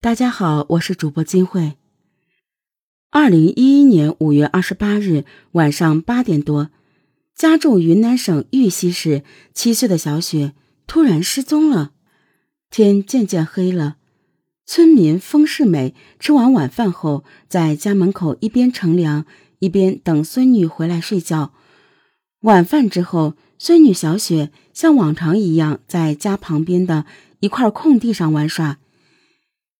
大家好，我是主播金慧。二零一一年五月二十八日晚上八点多，家住云南省玉溪市七岁的小雪突然失踪了。天渐渐黑了，村民封世美吃完晚饭后，在家门口一边乘凉，一边等孙女回来睡觉。晚饭之后，孙女小雪像往常一样在家旁边的一块空地上玩耍。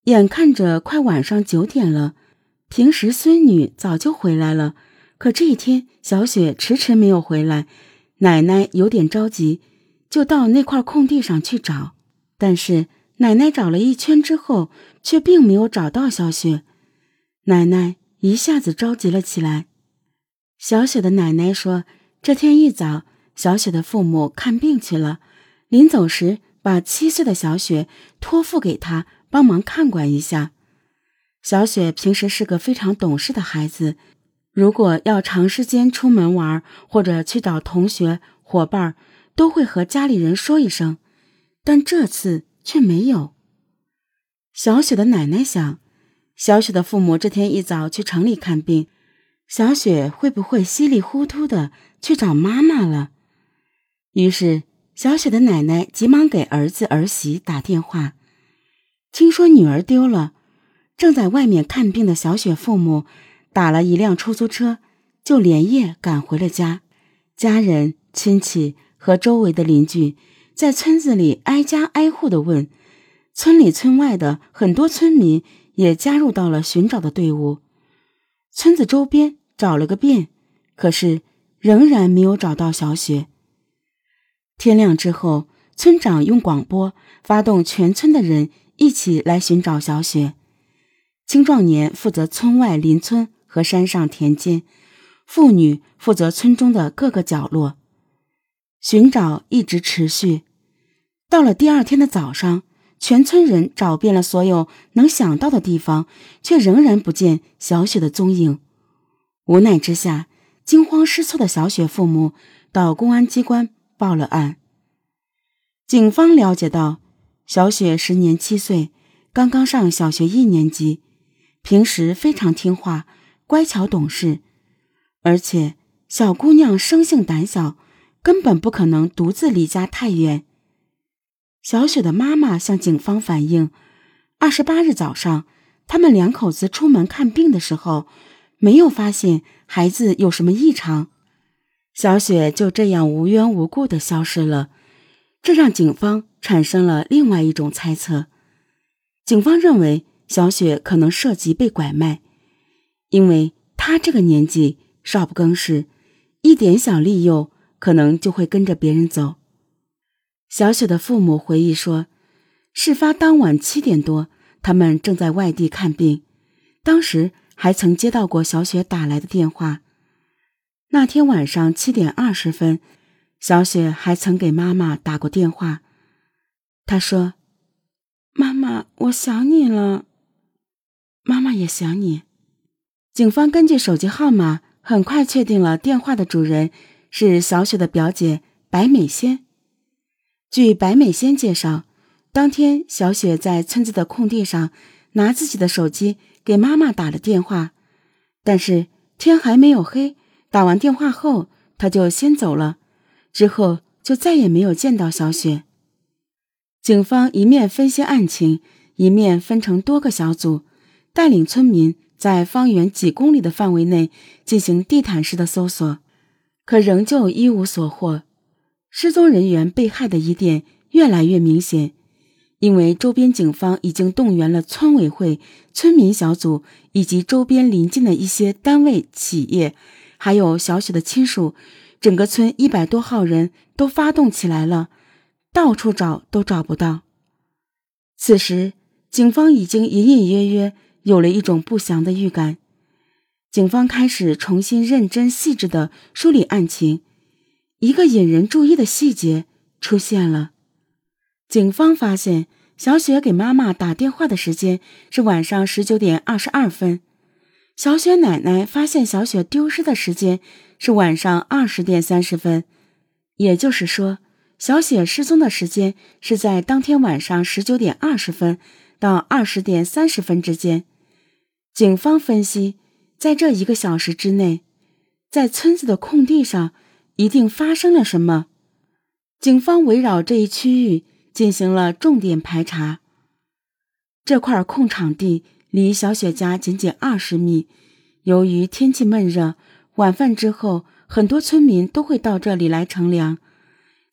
眼看着快晚上九点了，平时孙女早就回来了，可这一天小雪迟迟没有回来，奶奶有点着急，就到那块空地上去找。但是奶奶找了一圈之后，却并没有找到小雪。奶奶一下子着急了起来。小雪的奶奶说：“这天一早，小雪的父母看病去了，临走时把七岁的小雪托付给她。”帮忙看管一下，小雪平时是个非常懂事的孩子。如果要长时间出门玩或者去找同学伙伴，都会和家里人说一声，但这次却没有。小雪的奶奶想，小雪的父母这天一早去城里看病，小雪会不会稀里糊涂的去找妈妈了？于是，小雪的奶奶急忙给儿子儿媳打电话。听说女儿丢了，正在外面看病的小雪父母打了一辆出租车，就连夜赶回了家。家人、亲戚和周围的邻居在村子里挨家挨户的问，村里村外的很多村民也加入到了寻找的队伍。村子周边找了个遍，可是仍然没有找到小雪。天亮之后，村长用广播发动全村的人。一起来寻找小雪。青壮年负责村外邻村和山上田间，妇女负责村中的各个角落。寻找一直持续，到了第二天的早上，全村人找遍了所有能想到的地方，却仍然不见小雪的踪影。无奈之下，惊慌失措的小雪父母到公安机关报了案。警方了解到。小雪时年七岁，刚刚上小学一年级，平时非常听话、乖巧懂事，而且小姑娘生性胆小，根本不可能独自离家太远。小雪的妈妈向警方反映，二十八日早上，他们两口子出门看病的时候，没有发现孩子有什么异常，小雪就这样无缘无故的消失了。这让警方产生了另外一种猜测。警方认为小雪可能涉及被拐卖，因为她这个年纪少不更事，一点小利诱可能就会跟着别人走。小雪的父母回忆说，事发当晚七点多，他们正在外地看病，当时还曾接到过小雪打来的电话。那天晚上七点二十分。小雪还曾给妈妈打过电话，她说：“妈妈，我想你了。”妈妈也想你。警方根据手机号码，很快确定了电话的主人是小雪的表姐白美仙。据白美仙介绍，当天小雪在村子的空地上拿自己的手机给妈妈打了电话，但是天还没有黑，打完电话后，她就先走了。之后就再也没有见到小雪。警方一面分析案情，一面分成多个小组，带领村民在方圆几公里的范围内进行地毯式的搜索，可仍旧一无所获。失踪人员被害的疑点越来越明显，因为周边警方已经动员了村委会、村民小组以及周边邻近的一些单位、企业，还有小雪的亲属。整个村一百多号人都发动起来了，到处找都找不到。此时，警方已经隐隐约约有了一种不祥的预感。警方开始重新认真细致的梳理案情，一个引人注意的细节出现了。警方发现，小雪给妈妈打电话的时间是晚上十九点二十二分。小雪奶奶发现小雪丢失的时间是晚上二十点三十分，也就是说，小雪失踪的时间是在当天晚上十九点二十分到二十点三十分之间。警方分析，在这一个小时之内，在村子的空地上一定发生了什么。警方围绕这一区域进行了重点排查。这块空场地离小雪家仅仅二十米。由于天气闷热，晚饭之后，很多村民都会到这里来乘凉。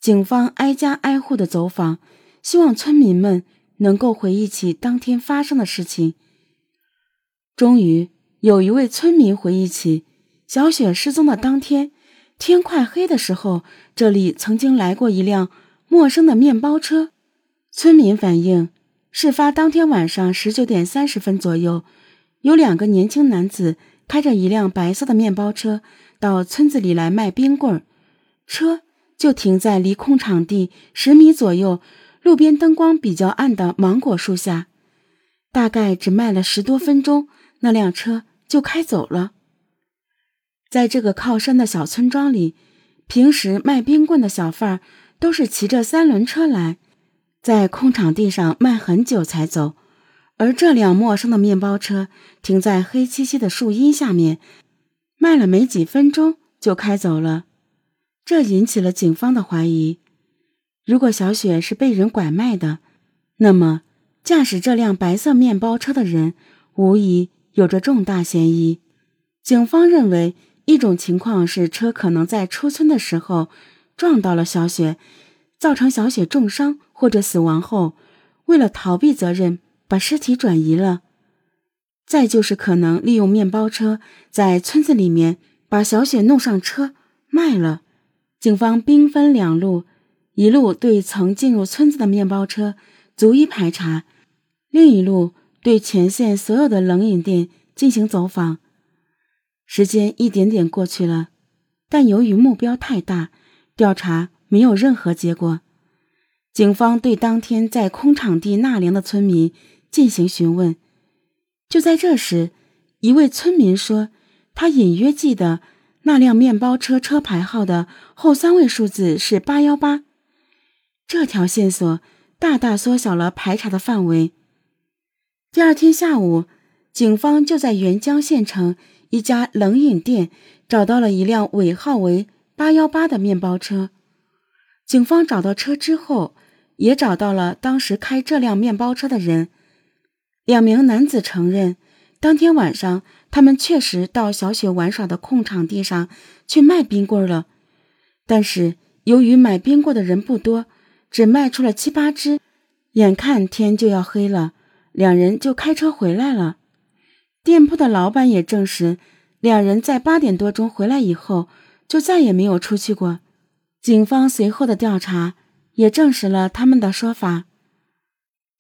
警方挨家挨户的走访，希望村民们能够回忆起当天发生的事情。终于，有一位村民回忆起小雪失踪的当天，天快黑的时候，这里曾经来过一辆陌生的面包车。村民反映，事发当天晚上十九点三十分左右，有两个年轻男子。开着一辆白色的面包车到村子里来卖冰棍儿，车就停在离空场地十米左右、路边灯光比较暗的芒果树下。大概只卖了十多分钟，那辆车就开走了。在这个靠山的小村庄里，平时卖冰棍的小贩都是骑着三轮车来，在空场地上卖很久才走。而这辆陌生的面包车停在黑漆漆的树荫下面，卖了没几分钟就开走了，这引起了警方的怀疑。如果小雪是被人拐卖的，那么驾驶这辆白色面包车的人无疑有着重大嫌疑。警方认为，一种情况是车可能在出村的时候撞到了小雪，造成小雪重伤或者死亡后，为了逃避责任。把尸体转移了，再就是可能利用面包车在村子里面把小雪弄上车卖了。警方兵分两路，一路对曾进入村子的面包车逐一排查，另一路对全县所有的冷饮店进行走访。时间一点点过去了，但由于目标太大，调查没有任何结果。警方对当天在空场地纳凉的村民。进行询问，就在这时，一位村民说，他隐约记得那辆面包车车牌号的后三位数字是八幺八。这条线索大大缩小了排查的范围。第二天下午，警方就在沅江县城一家冷饮店找到了一辆尾号为八幺八的面包车。警方找到车之后，也找到了当时开这辆面包车的人。两名男子承认，当天晚上他们确实到小雪玩耍的空场地上去卖冰棍了，但是由于买冰棍的人不多，只卖出了七八只，眼看天就要黑了，两人就开车回来了。店铺的老板也证实，两人在八点多钟回来以后就再也没有出去过。警方随后的调查也证实了他们的说法。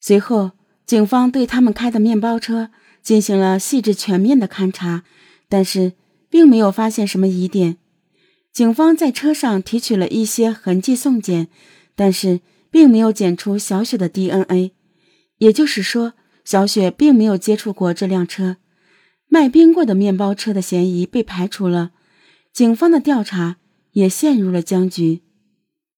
随后。警方对他们开的面包车进行了细致全面的勘查，但是并没有发现什么疑点。警方在车上提取了一些痕迹送检，但是并没有检出小雪的 DNA，也就是说，小雪并没有接触过这辆车。卖冰棍的面包车的嫌疑被排除了，警方的调查也陷入了僵局。